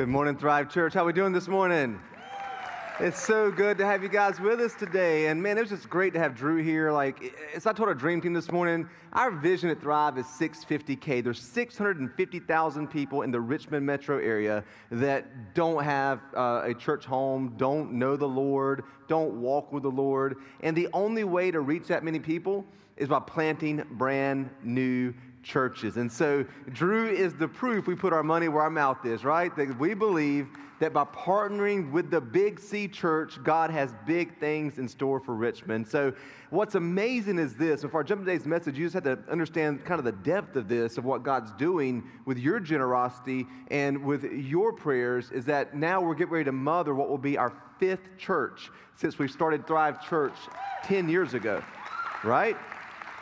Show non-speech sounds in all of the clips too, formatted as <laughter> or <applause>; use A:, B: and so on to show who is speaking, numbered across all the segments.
A: Good morning, Thrive Church. How we doing this morning? It's so good to have you guys with us today. And man, it was just great to have Drew here. Like, it's not told our dream team this morning. Our vision at Thrive is 650K. There's 650,000 people in the Richmond metro area that don't have uh, a church home, don't know the Lord, don't walk with the Lord. And the only way to reach that many people is by planting brand new churches. And so Drew is the proof we put our money where our mouth is, right? That we believe that by partnering with the Big C Church, God has big things in store for Richmond. So what's amazing is this. Before I jump today's message, you just have to understand kind of the depth of this, of what God's doing with your generosity and with your prayers, is that now we're getting ready to mother what will be our fifth church since we started Thrive Church 10 years ago, right?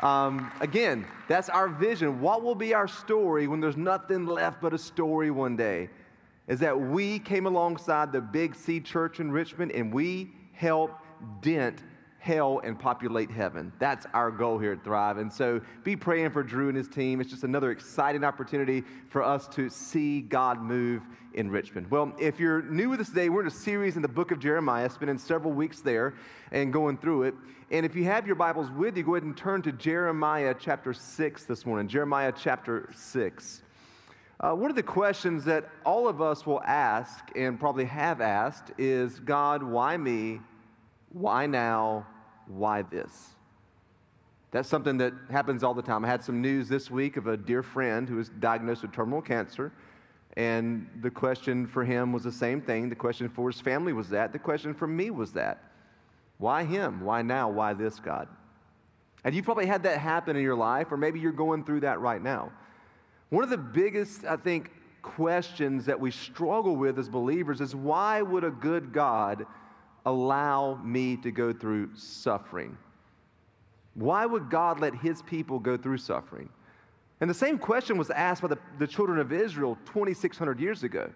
A: Um, again, that's our vision. What will be our story when there's nothing left but a story one day? Is that we came alongside the Big C Church in Richmond and we helped dent hell and populate heaven. That's our goal here at Thrive. And so be praying for Drew and his team. It's just another exciting opportunity for us to see God move in Richmond. Well, if you're new with us today, we're in a series in the book of Jeremiah, spending several weeks there and going through it. And if you have your Bibles with you, go ahead and turn to Jeremiah chapter 6 this morning. Jeremiah chapter 6. Uh, one of the questions that all of us will ask and probably have asked is God, why me? Why now? Why this? That's something that happens all the time. I had some news this week of a dear friend who was diagnosed with terminal cancer. And the question for him was the same thing. The question for his family was that. The question for me was that. Why him? Why now? Why this, God? And you probably had that happen in your life, or maybe you're going through that right now. One of the biggest, I think, questions that we struggle with as believers is why would a good God allow me to go through suffering? Why would God let his people go through suffering? And the same question was asked by the, the children of Israel 2,600 years ago.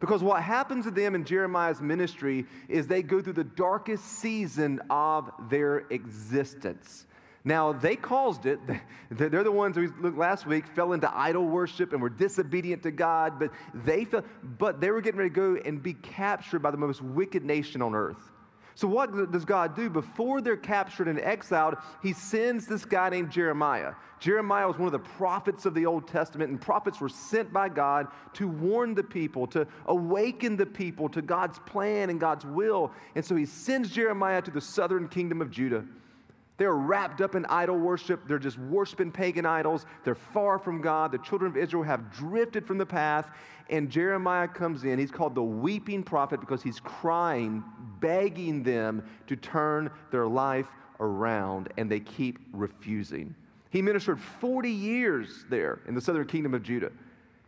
A: Because what happens to them in Jeremiah's ministry is they go through the darkest season of their existence. Now, they caused it. <laughs> They're the ones who looked last week fell into idol worship and were disobedient to God, but they fell, but they were getting ready to go and be captured by the most wicked nation on earth. So, what does God do? Before they're captured and exiled, He sends this guy named Jeremiah. Jeremiah was one of the prophets of the Old Testament, and prophets were sent by God to warn the people, to awaken the people to God's plan and God's will. And so He sends Jeremiah to the southern kingdom of Judah. They're wrapped up in idol worship. They're just worshiping pagan idols. They're far from God. The children of Israel have drifted from the path. And Jeremiah comes in. He's called the weeping prophet because he's crying, begging them to turn their life around, and they keep refusing. He ministered 40 years there in the southern kingdom of Judah,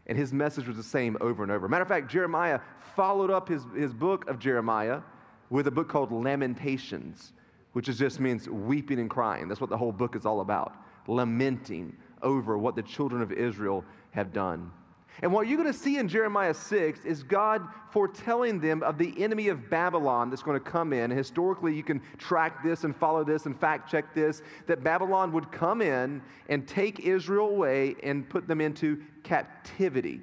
A: and his message was the same over and over. Matter of fact, Jeremiah followed up his, his book of Jeremiah with a book called Lamentations which is just means weeping and crying. That's what the whole book is all about lamenting over what the children of Israel have done. And what you're going to see in Jeremiah 6 is God foretelling them of the enemy of Babylon that's going to come in. Historically, you can track this and follow this and fact check this that Babylon would come in and take Israel away and put them into captivity.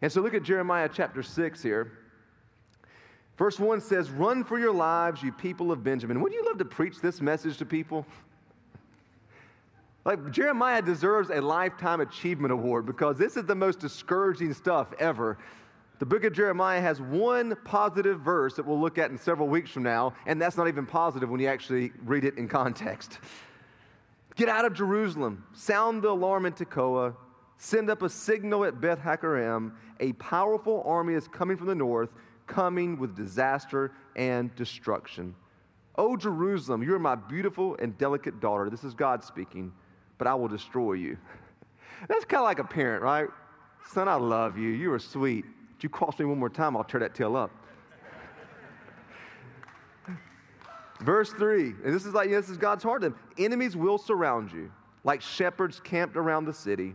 A: And so look at Jeremiah chapter 6 here. Verse 1 says, Run for your lives, you people of Benjamin. Would you love to preach this message to people? Like, Jeremiah deserves a Lifetime Achievement Award because this is the most discouraging stuff ever. The book of Jeremiah has one positive verse that we'll look at in several weeks from now, and that's not even positive when you actually read it in context. Get out of Jerusalem, sound the alarm in Tekoa, send up a signal at Beth Hakkerem. A powerful army is coming from the north coming with disaster and destruction. O Jerusalem, you are my beautiful and delicate daughter. This is God speaking, but I will destroy you. <laughs> That's kind of like a parent, right? Son, I love you. You are sweet. If you cross me one more time, I'll tear that tail up. <laughs> Verse 3, and this is like, this is God's heart them. Enemies will surround you, like shepherds camped around the city.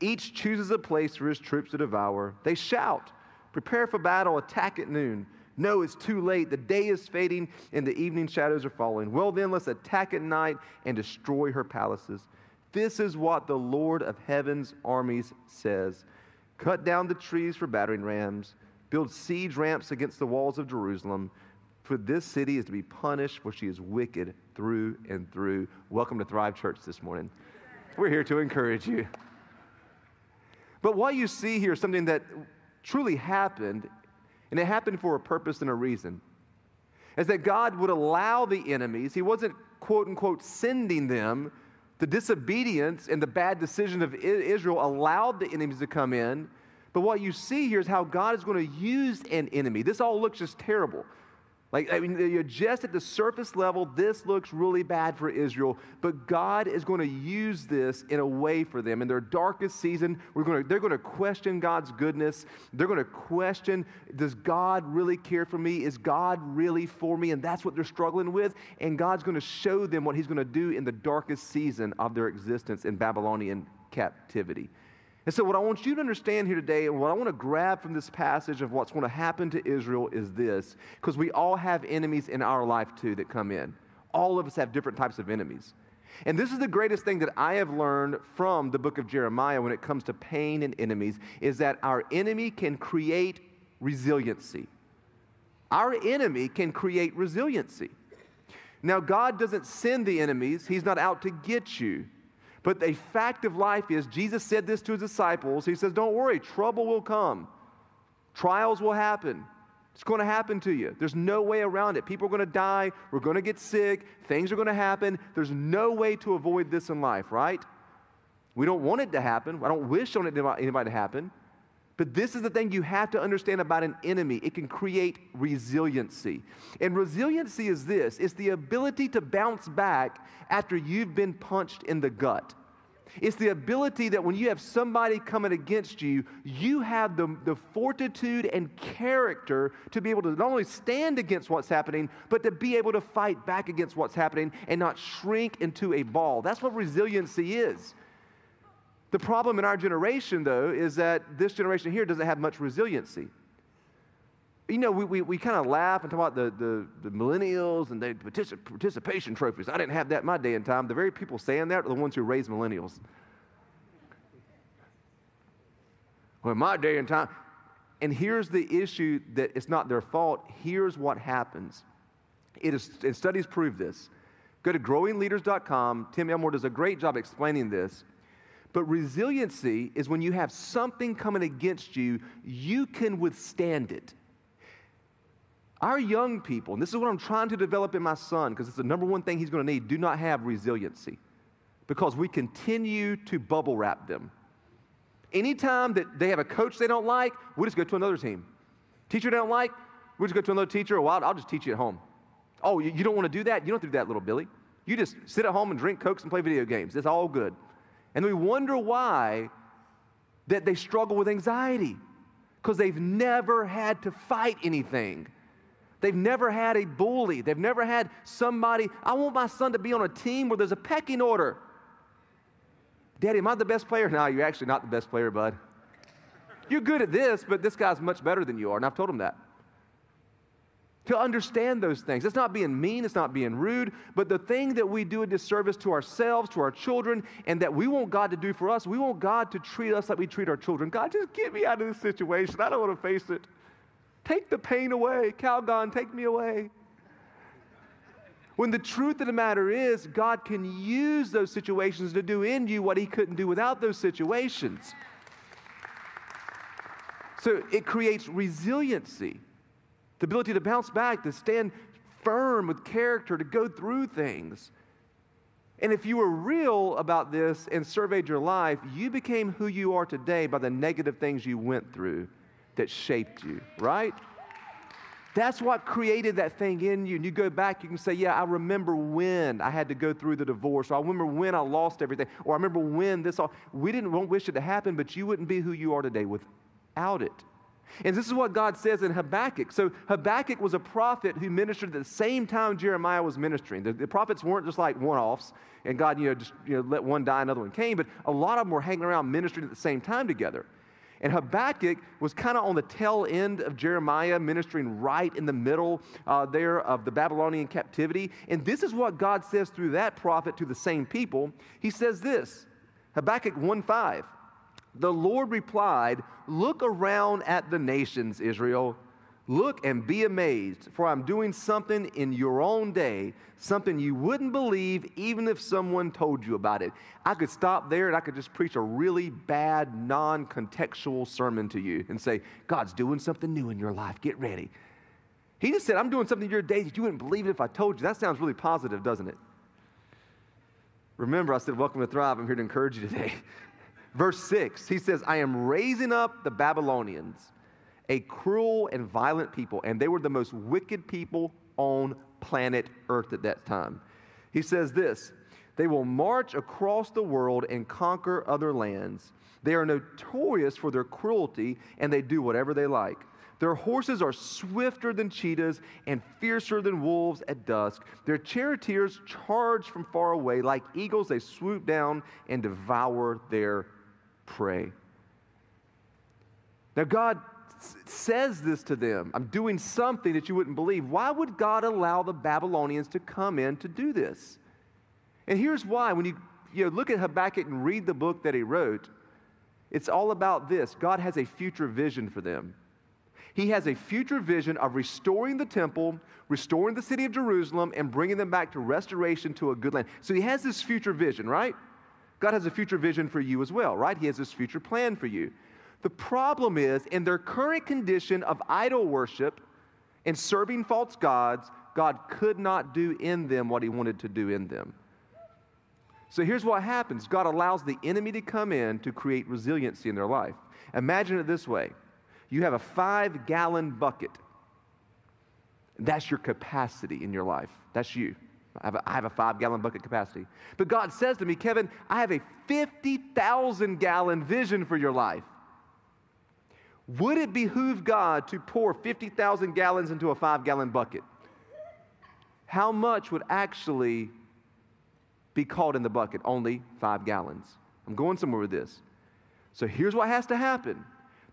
A: Each chooses a place for his troops to devour. They shout Prepare for battle, attack at noon. No, it's too late. The day is fading and the evening shadows are falling. Well, then, let's attack at night and destroy her palaces. This is what the Lord of heaven's armies says Cut down the trees for battering rams, build siege ramps against the walls of Jerusalem. For this city is to be punished, for she is wicked through and through. Welcome to Thrive Church this morning. We're here to encourage you. But what you see here is something that truly happened, and it happened for a purpose and a reason. Is that God would allow the enemies, He wasn't quote unquote sending them. The disobedience and the bad decision of Israel allowed the enemies to come in. But what you see here is how God is going to use an enemy. This all looks just terrible. Like, I mean, you're just at the surface level, this looks really bad for Israel, but God is going to use this in a way for them. In their darkest season, we're going to, they're going to question God's goodness. They're going to question, does God really care for me? Is God really for me? And that's what they're struggling with. And God's going to show them what He's going to do in the darkest season of their existence in Babylonian captivity. And so, what I want you to understand here today, and what I want to grab from this passage of what's going to happen to Israel is this, because we all have enemies in our life too that come in. All of us have different types of enemies. And this is the greatest thing that I have learned from the book of Jeremiah when it comes to pain and enemies is that our enemy can create resiliency. Our enemy can create resiliency. Now, God doesn't send the enemies, He's not out to get you. But the fact of life is, Jesus said this to his disciples. He says, Don't worry, trouble will come, trials will happen. It's going to happen to you. There's no way around it. People are going to die. We're going to get sick. Things are going to happen. There's no way to avoid this in life, right? We don't want it to happen. I don't wish on it anybody to happen. But this is the thing you have to understand about an enemy. It can create resiliency. And resiliency is this it's the ability to bounce back after you've been punched in the gut. It's the ability that when you have somebody coming against you, you have the, the fortitude and character to be able to not only stand against what's happening, but to be able to fight back against what's happening and not shrink into a ball. That's what resiliency is. The problem in our generation, though, is that this generation here doesn't have much resiliency. You know, we, we, we kind of laugh and talk about the, the, the millennials and the particip- participation trophies. I didn't have that my day and time. The very people saying that are the ones who raised millennials. Well, in my day and time, and here's the issue that it's not their fault. Here's what happens. It is, and studies prove this. Go to growingleaders.com. Tim Elmore does a great job explaining this. But resiliency is when you have something coming against you, you can withstand it. Our young people, and this is what I'm trying to develop in my son, because it's the number one thing he's going to need, do not have resiliency because we continue to bubble wrap them. Anytime that they have a coach they don't like, we just go to another team. Teacher they don't like, we just go to another teacher, well, I'll just teach you at home. Oh, you, you don't want to do that? You don't do that, little Billy. You just sit at home and drink Cokes and play video games. It's all good. And we wonder why that they struggle with anxiety because they've never had to fight anything. They've never had a bully. They've never had somebody. I want my son to be on a team where there's a pecking order. Daddy, am I the best player? <laughs> No, you're actually not the best player, bud. You're good at this, but this guy's much better than you are. And I've told him that to understand those things. It's not being mean, it's not being rude, but the thing that we do a disservice to ourselves, to our children, and that we want God to do for us, we want God to treat us like we treat our children. God, just get me out of this situation. I don't want to face it. Take the pain away. Calgon, take me away. When the truth of the matter is, God can use those situations to do in you what He couldn't do without those situations. So it creates resiliency the ability to bounce back, to stand firm with character, to go through things. And if you were real about this and surveyed your life, you became who you are today by the negative things you went through that shaped you, right? That's what created that thing in you. And you go back, you can say, Yeah, I remember when I had to go through the divorce, or I remember when I lost everything, or I remember when this all. We didn't want wish it to happen, but you wouldn't be who you are today without it. And this is what God says in Habakkuk. So Habakkuk was a prophet who ministered at the same time Jeremiah was ministering. The, the prophets weren't just like one-offs, and God, you know, just you know, let one die, another one came, but a lot of them were hanging around ministering at the same time together. And Habakkuk was kind of on the tail end of Jeremiah, ministering right in the middle uh, there of the Babylonian captivity. And this is what God says through that prophet to the same people. He says this Habakkuk 1 5. The Lord replied, Look around at the nations, Israel. Look and be amazed, for I'm doing something in your own day, something you wouldn't believe even if someone told you about it. I could stop there and I could just preach a really bad, non contextual sermon to you and say, God's doing something new in your life. Get ready. He just said, I'm doing something in your day that you wouldn't believe it if I told you. That sounds really positive, doesn't it? Remember, I said, Welcome to Thrive. I'm here to encourage you today. <laughs> Verse 6, he says, I am raising up the Babylonians, a cruel and violent people, and they were the most wicked people on planet Earth at that time. He says this They will march across the world and conquer other lands. They are notorious for their cruelty, and they do whatever they like. Their horses are swifter than cheetahs and fiercer than wolves at dusk. Their charioteers charge from far away. Like eagles, they swoop down and devour their prey. Now, God says this to them I'm doing something that you wouldn't believe. Why would God allow the Babylonians to come in to do this? And here's why. When you, you know, look at Habakkuk and read the book that he wrote, it's all about this God has a future vision for them. He has a future vision of restoring the temple, restoring the city of Jerusalem, and bringing them back to restoration to a good land. So he has this future vision, right? God has a future vision for you as well, right? He has this future plan for you. The problem is, in their current condition of idol worship and serving false gods, God could not do in them what He wanted to do in them. So here's what happens God allows the enemy to come in to create resiliency in their life. Imagine it this way you have a five gallon bucket. That's your capacity in your life. That's you. I have, a, I have a five gallon bucket capacity. But God says to me, Kevin, I have a 50,000 gallon vision for your life. Would it behoove God to pour 50,000 gallons into a five gallon bucket? How much would actually be caught in the bucket? Only five gallons. I'm going somewhere with this. So here's what has to happen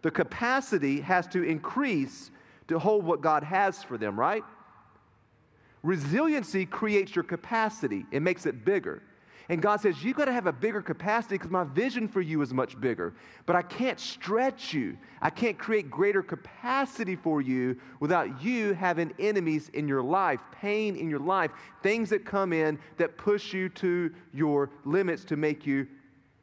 A: the capacity has to increase to hold what God has for them, right? Resiliency creates your capacity, it makes it bigger. And God says, You've got to have a bigger capacity because my vision for you is much bigger. But I can't stretch you. I can't create greater capacity for you without you having enemies in your life, pain in your life, things that come in that push you to your limits to make you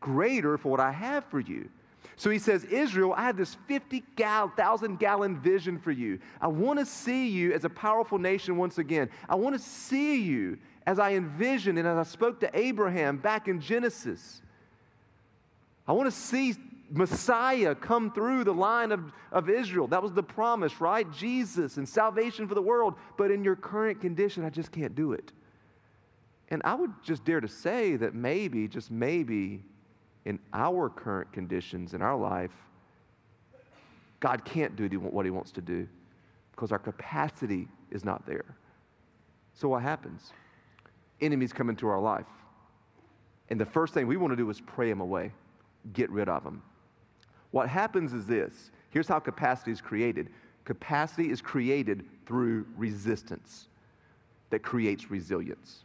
A: greater for what I have for you. So he says, Israel, I have this 50,000 gallon vision for you. I want to see you as a powerful nation once again. I want to see you as I envisioned and as I spoke to Abraham back in Genesis. I want to see Messiah come through the line of, of Israel. That was the promise, right? Jesus and salvation for the world. But in your current condition, I just can't do it. And I would just dare to say that maybe, just maybe, in our current conditions in our life, God can't do what He wants to do because our capacity is not there. So, what happens? Enemies come into our life. And the first thing we want to do is pray them away, get rid of them. What happens is this here's how capacity is created capacity is created through resistance that creates resilience.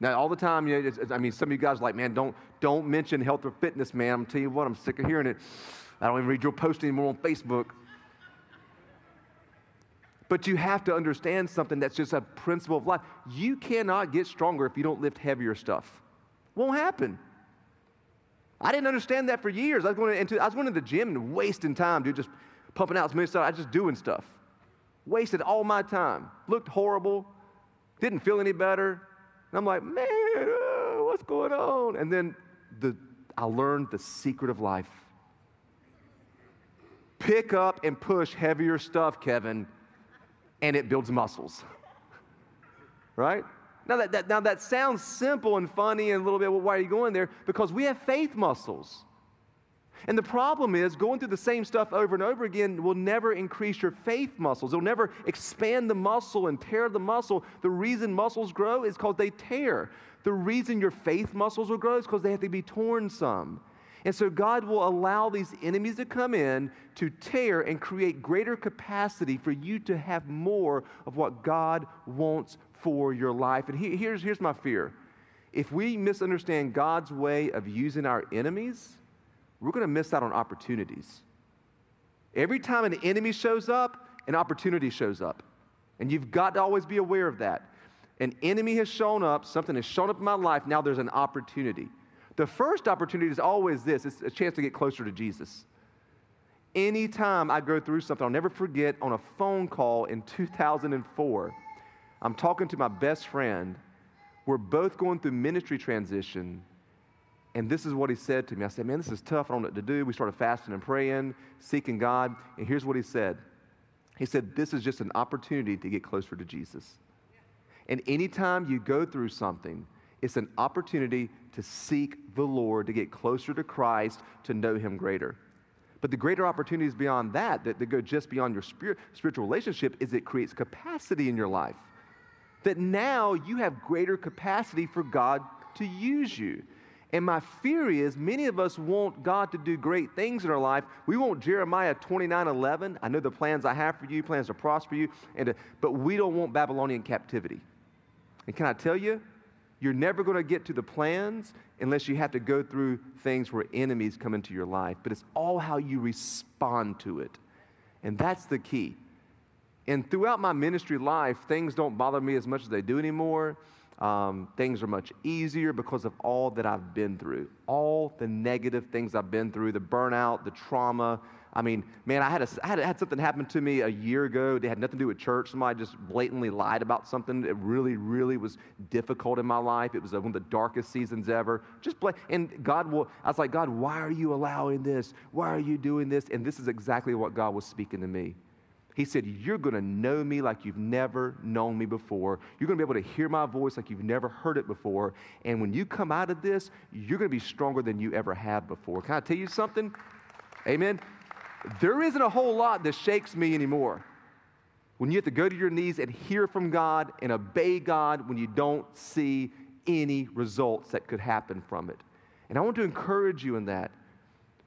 A: Now, all the time, you know, I mean, some of you guys are like, man, don't, don't mention health or fitness, man. I'm telling you what, I'm sick of hearing it. I don't even read your post anymore on Facebook. But you have to understand something that's just a principle of life. You cannot get stronger if you don't lift heavier stuff. Won't happen. I didn't understand that for years. I was going into, I was going to the gym and wasting time, dude, just pumping out as many stuff. I was just doing stuff. Wasted all my time. Looked horrible. Didn't feel any better. And I'm like, man, uh, what's going on? And then the, I learned the secret of life. Pick up and push heavier stuff, Kevin, and it builds muscles. right? Now that, that, now that sounds simple and funny and a little bit, well, why are you going there? Because we have faith muscles. And the problem is, going through the same stuff over and over again will never increase your faith muscles. It'll never expand the muscle and tear the muscle. The reason muscles grow is because they tear. The reason your faith muscles will grow is because they have to be torn some. And so God will allow these enemies to come in to tear and create greater capacity for you to have more of what God wants for your life. And he, here's, here's my fear if we misunderstand God's way of using our enemies, we're going to miss out on opportunities. Every time an enemy shows up, an opportunity shows up. And you've got to always be aware of that. An enemy has shown up, something has shown up in my life, now there's an opportunity. The first opportunity is always this it's a chance to get closer to Jesus. Anytime I go through something, I'll never forget on a phone call in 2004, I'm talking to my best friend. We're both going through ministry transition. And this is what he said to me. I said, Man, this is tough. I don't know what to do. We started fasting and praying, seeking God. And here's what he said He said, This is just an opportunity to get closer to Jesus. And anytime you go through something, it's an opportunity to seek the Lord, to get closer to Christ, to know Him greater. But the greater opportunities beyond that, that, that go just beyond your spirit, spiritual relationship, is it creates capacity in your life. That now you have greater capacity for God to use you. And my fear is many of us want God to do great things in our life. We want Jeremiah 29 11. I know the plans I have for you, plans to prosper you, and to, but we don't want Babylonian captivity. And can I tell you, you're never going to get to the plans unless you have to go through things where enemies come into your life. But it's all how you respond to it. And that's the key. And throughout my ministry life, things don't bother me as much as they do anymore. Um, things are much easier because of all that I've been through, all the negative things I've been through, the burnout, the trauma, I mean, man, I had, a, I had, had something happen to me a year ago. It had nothing to do with church. Somebody just blatantly lied about something that really, really was difficult in my life. It was one of the darkest seasons ever. Just and God will. I was like, God, why are you allowing this? Why are you doing this? And this is exactly what God was speaking to me. He said, You're going to know me like you've never known me before. You're going to be able to hear my voice like you've never heard it before. And when you come out of this, you're going to be stronger than you ever have before. Can I tell you something? Amen there isn't a whole lot that shakes me anymore. When you have to go to your knees and hear from God and obey God when you don't see any results that could happen from it. And I want to encourage you in that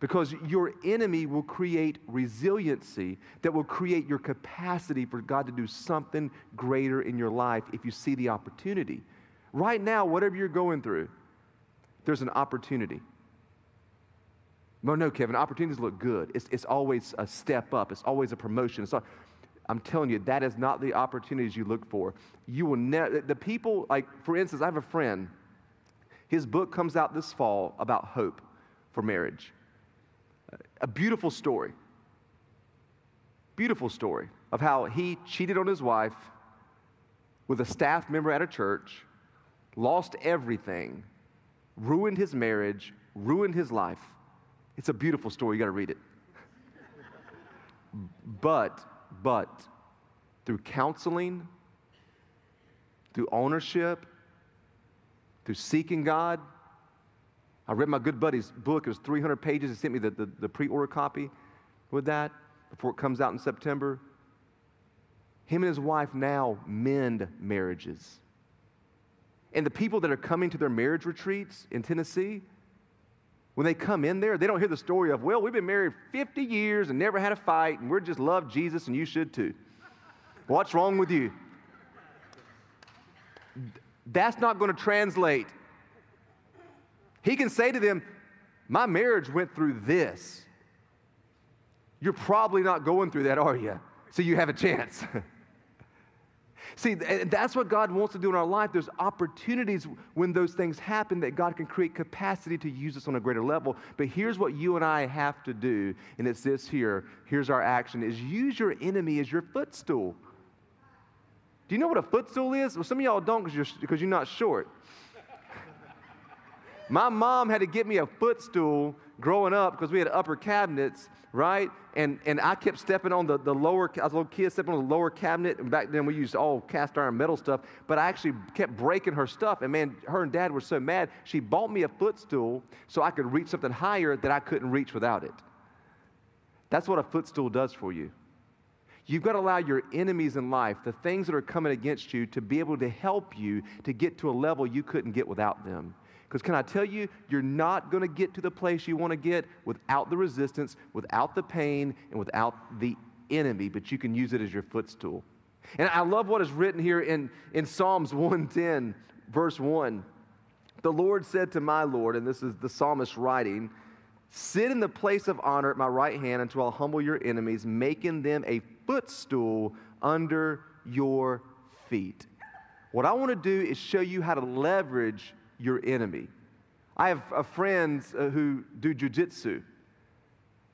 A: because your enemy will create resiliency that will create your capacity for God to do something greater in your life if you see the opportunity. Right now, whatever you're going through, there's an opportunity. No, no, Kevin, opportunities look good. It's, it's always a step up, it's always a promotion. Not, I'm telling you, that is not the opportunities you look for. You will never, the people, like, for instance, I have a friend, his book comes out this fall about hope for marriage. A beautiful story. Beautiful story of how he cheated on his wife with a staff member at a church, lost everything, ruined his marriage, ruined his life it's a beautiful story. You got to read it. but, but, through counseling, through ownership, through seeking God, I read my good buddy's book. It was 300 pages. He sent me the, the, the pre order copy with that before it comes out in September. Him and his wife now mend marriages. And the people that are coming to their marriage retreats in Tennessee, when they come in there, they don't hear the story of, well, we've been married 50 years and never had a fight, and we're just love Jesus, and you should too. What's wrong with you? That's not going to translate. He can say to them, My marriage went through this. You're probably not going through that, are you? So you have a chance. <laughs> See, that's what God wants to do in our life. There's opportunities when those things happen that God can create capacity to use us on a greater level. But here's what you and I have to do, and it's this here. Here's our action is use your enemy as your footstool. Do you know what a footstool is? Well, some of y'all don't because you're, you're not short. My mom had to get me a footstool growing up because we had upper cabinets, right? And, and I kept stepping on the, the lower, I was a little kid stepping on the lower cabinet. And back then we used all cast iron metal stuff, but I actually kept breaking her stuff. And man, her and dad were so mad. She bought me a footstool so I could reach something higher that I couldn't reach without it. That's what a footstool does for you. You've got to allow your enemies in life, the things that are coming against you, to be able to help you to get to a level you couldn't get without them. Because can I tell you, you're not going to get to the place you want to get without the resistance, without the pain, and without the enemy, but you can use it as your footstool. And I love what is written here in, in Psalms <laughs> 110, verse 1. The Lord said to my Lord, and this is the psalmist writing, Sit in the place of honor at my right hand until I'll humble your enemies, making them a footstool under your feet. What I want to do is show you how to leverage your enemy. I have uh, friends uh, who do jujitsu.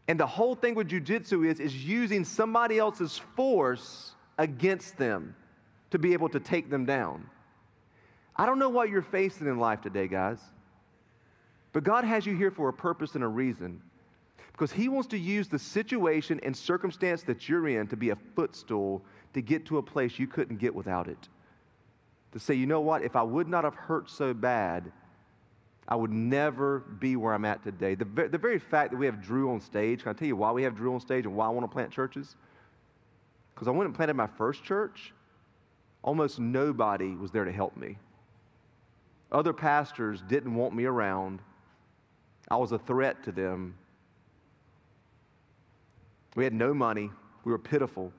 A: And the whole thing with jujitsu is, is using somebody else's force against them to be able to take them down. I don't know what you're facing in life today, guys, but God has you here for a purpose and a reason because He wants to use the situation and circumstance that you're in to be a footstool to get to a place you couldn't get without it. To say, you know what, if I would not have hurt so bad, I would never be where I'm at today. The, the very fact that we have Drew on stage, can I tell you why we have Drew on stage and why I want to plant churches? Because I went and planted my first church, almost nobody was there to help me. Other pastors didn't want me around. I was a threat to them. We had no money. We were pitiful.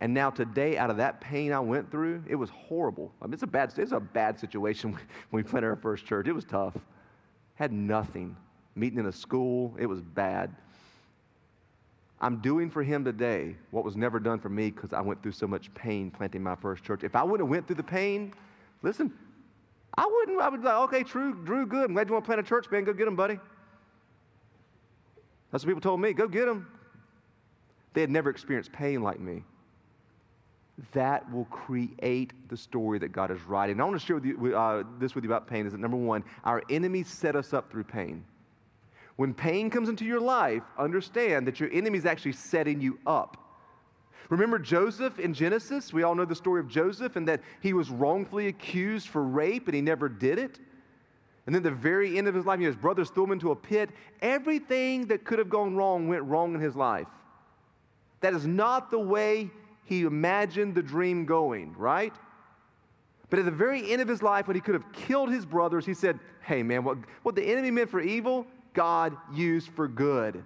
A: And now today, out of that pain I went through, it was horrible. I mean, it's a bad, it's a bad situation <laughs> when we planted our first church. It was tough. Had nothing. Meeting in a school, it was bad. I'm doing for him today what was never done for me because I went through so much pain planting my first church. If I wouldn't have went through the pain, listen, I wouldn't. I would be like, okay, Drew, Drew, good. I'm glad you want to plant a church, man. Go get him, buddy. That's what people told me. Go get him. They had never experienced pain like me that will create the story that God is writing. And I want to share with you, uh, this with you about pain is that number one, our enemies set us up through pain. When pain comes into your life, understand that your enemy is actually setting you up. Remember Joseph in Genesis? We all know the story of Joseph and that he was wrongfully accused for rape and he never did it. And then the very end of his life, his brothers threw him into a pit. Everything that could have gone wrong went wrong in his life. That is not the way he imagined the dream going, right? But at the very end of his life, when he could have killed his brothers, he said, Hey, man, what, what the enemy meant for evil, God used for good.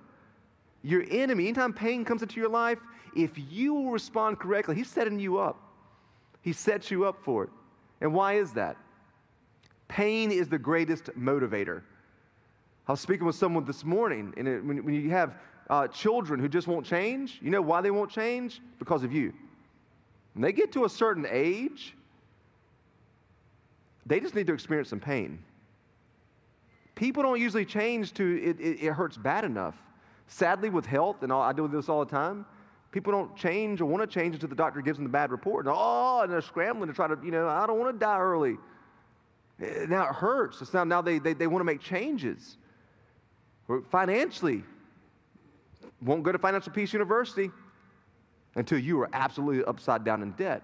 A: Your enemy, anytime pain comes into your life, if you will respond correctly, he's setting you up. He sets you up for it. And why is that? Pain is the greatest motivator. I was speaking with someone this morning, and it, when, when you have uh, children who just won't change. You know why they won't change? Because of you. When they get to a certain age, they just need to experience some pain. People don't usually change to it, it, it hurts bad enough. Sadly, with health, and all, I do this all the time, people don't change or want to change until the doctor gives them the bad report. And, oh, and they're scrambling to try to, you know, I don't want to die early. Eh, now it hurts. It's now, now they, they, they want to make changes. Financially, won't go to Financial Peace University until you are absolutely upside down in debt.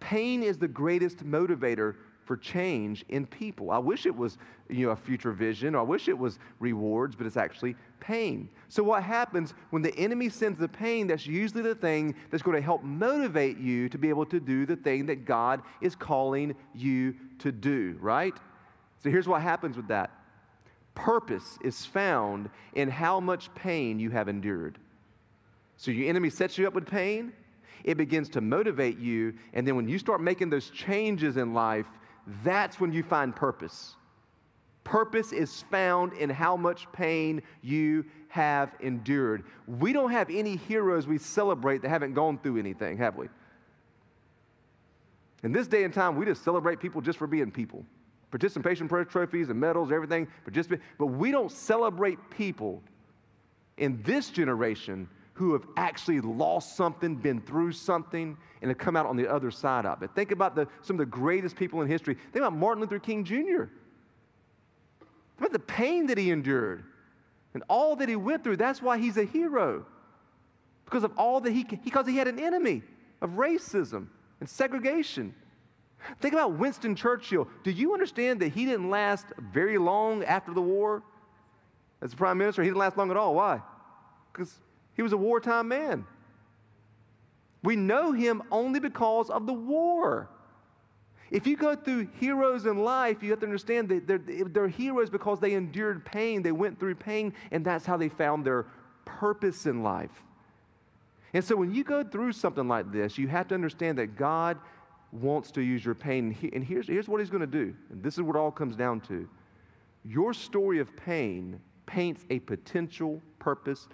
A: Pain is the greatest motivator for change in people. I wish it was, you know, a future vision, or I wish it was rewards, but it's actually pain. So what happens when the enemy sends the pain, that's usually the thing that's going to help motivate you to be able to do the thing that God is calling you to do, right? So here's what happens with that purpose is found in how much pain you have endured. So your enemy sets you up with pain, it begins to motivate you, and then when you start making those changes in life, that's when you find purpose. Purpose is found in how much pain you have endured. We don't have any heroes we celebrate that haven't gone through anything, have we? In this day and time, we just celebrate people just for being people participation trophies and medals, everything. But we don't celebrate people in this generation who have actually lost something, been through something, and have come out on the other side of it. Think about the, some of the greatest people in history. Think about Martin Luther King Jr. Think about the pain that he endured and all that he went through. That's why he's a hero. Because of all that he, because he had an enemy of racism and segregation. Think about Winston Churchill. Do you understand that he didn't last very long after the war as a prime minister? He didn't last long at all. Why? Because he was a wartime man. We know him only because of the war. If you go through heroes in life, you have to understand that they're, they're heroes because they endured pain, they went through pain, and that's how they found their purpose in life. And so when you go through something like this, you have to understand that God wants to use your pain. And, he, and here's, here's what he's going to do. And this is what all comes down to. Your story of pain paints a potential purpose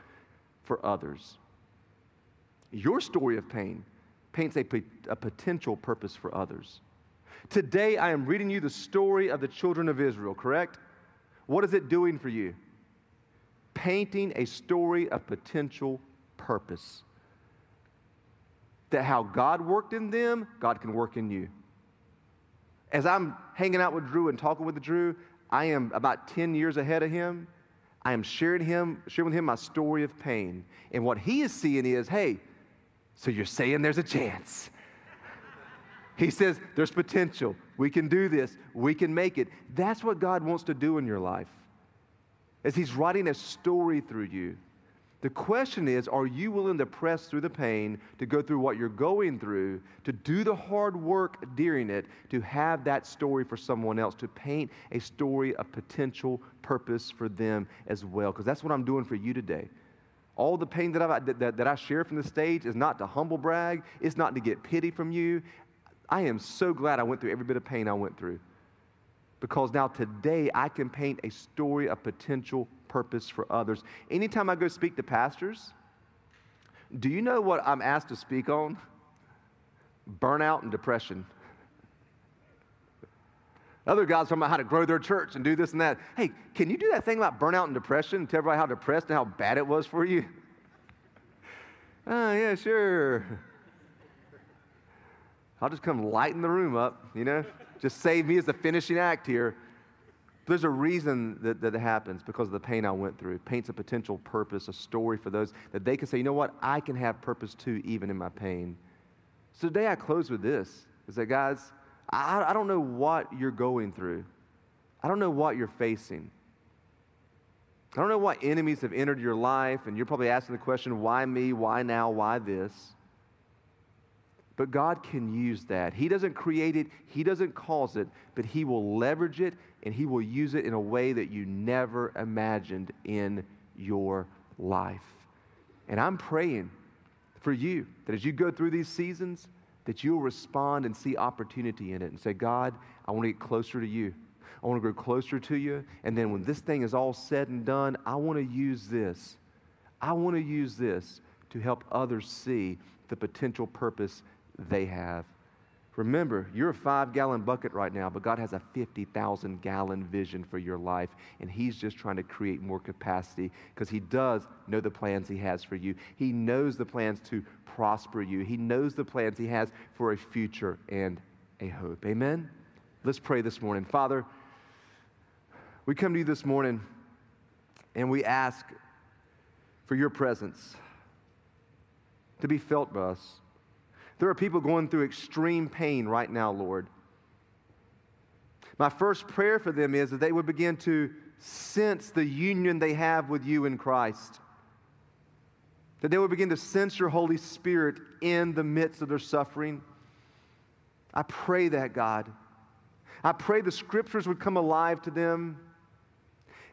A: for others. Your story of pain paints a, a potential purpose for others. Today, I am reading you the story of the children of Israel, correct? What is it doing for you? Painting a story of potential purpose. That how God worked in them, God can work in you. As I'm hanging out with Drew and talking with Drew, I am about 10 years ahead of him. I am sharing him, sharing with him my story of pain. And what he is seeing is, hey, so you're saying there's a chance. He says there's potential. We can do this. We can make it. That's what God wants to do in your life. As He's writing a story through you. The question is are you willing to press through the pain, to go through what you're going through, to do the hard work during it, to have that story for someone else, to paint a story of potential purpose for them as well? Because that's what I'm doing for you today. All the pain that, i that, that I share from the stage is not to humble brag, it's not to get pity from you. I am so glad I went through every bit of pain I went through. Because now today I can paint a story of potential purpose for others. Anytime I go speak to pastors, do you know what I'm asked to speak on? Burnout and depression. Other guys talking about how to grow their church and do this and that. Hey, can you do that thing about burnout and depression and tell everybody how depressed and how bad it was for you? Oh, <laughs> yeah, sure. I'll just come lighten the room up, you know? Just save me as the finishing act here. There's a reason that, that it happens because of the pain I went through. It paints a potential purpose, a story for those that they can say, you know what? I can have purpose too, even in my pain. So today I close with this is that, guys, I, I don't know what you're going through. I don't know what you're facing. I don't know what enemies have entered your life, and you're probably asking the question, why me? Why now? Why this? But God can use that. He doesn't create it, He doesn't cause it, but He will leverage it and He will use it in a way that you never imagined in your life. And I'm praying for you that as you go through these seasons, that you'll respond and see opportunity in it and say, God, I want to get closer to you. I want to grow closer to you. And then when this thing is all said and done, I want to use this. I want to use this to help others see the potential purpose they have. Remember, you're a five gallon bucket right now, but God has a 50,000 gallon vision for your life, and He's just trying to create more capacity because He does know the plans He has for you. He knows the plans to prosper you, He knows the plans He has for a future and a hope. Amen? Let's pray this morning. Father, we come to you this morning and we ask for your presence to be felt by us. There are people going through extreme pain right now, Lord. My first prayer for them is that they would begin to sense the union they have with you in Christ. That they would begin to sense your Holy Spirit in the midst of their suffering. I pray that, God. I pray the scriptures would come alive to them.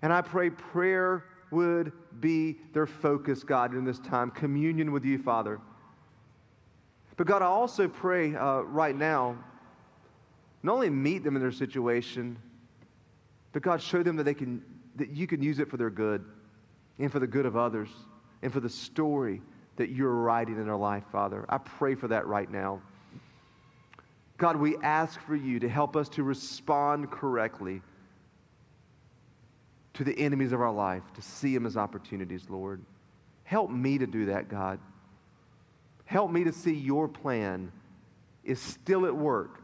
A: And I pray prayer would be their focus, God, in this time. Communion with you, Father. But God, I also pray uh, right now, not only meet them in their situation, but God, show them that they can that you can use it for their good and for the good of others and for the story that you're writing in their life, Father. I pray for that right now. God, we ask for you to help us to respond correctly to the enemies of our life, to see them as opportunities, Lord. Help me to do that, God. Help me to see your plan is still at work,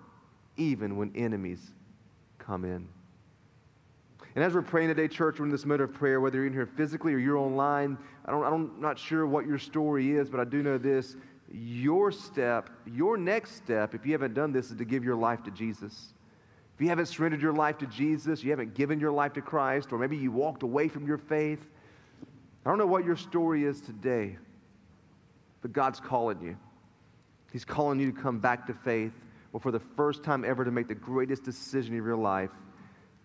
A: even when enemies come in. And as we're praying today, church, we're in this mode of prayer, whether you're in here physically or you're online. I don't, I'm not sure what your story is, but I do know this. Your step, your next step, if you haven't done this, is to give your life to Jesus. If you haven't surrendered your life to Jesus, you haven't given your life to Christ, or maybe you walked away from your faith, I don't know what your story is today, but God's calling you. He's calling you to come back to faith, or for the first time ever to make the greatest decision of your life.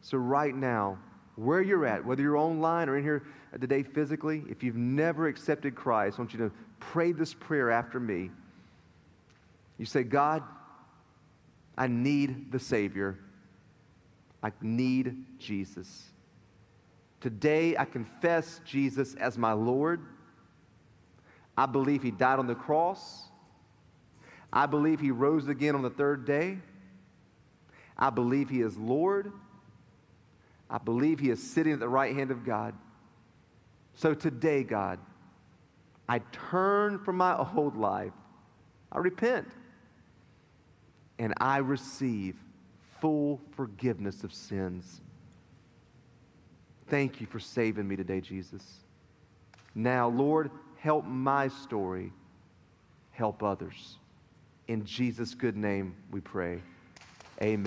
A: So, right now, where you're at, whether you're online or in here today physically, if you've never accepted Christ, I want you to pray this prayer after me. You say, God, I need the Savior. I need Jesus. Today, I confess Jesus as my Lord. I believe he died on the cross. I believe he rose again on the third day. I believe he is Lord. I believe he is sitting at the right hand of God. So today, God, I turn from my old life. I repent. And I receive full forgiveness of sins. Thank you for saving me today, Jesus. Now, Lord, help my story help others. In Jesus' good name we pray. Amen.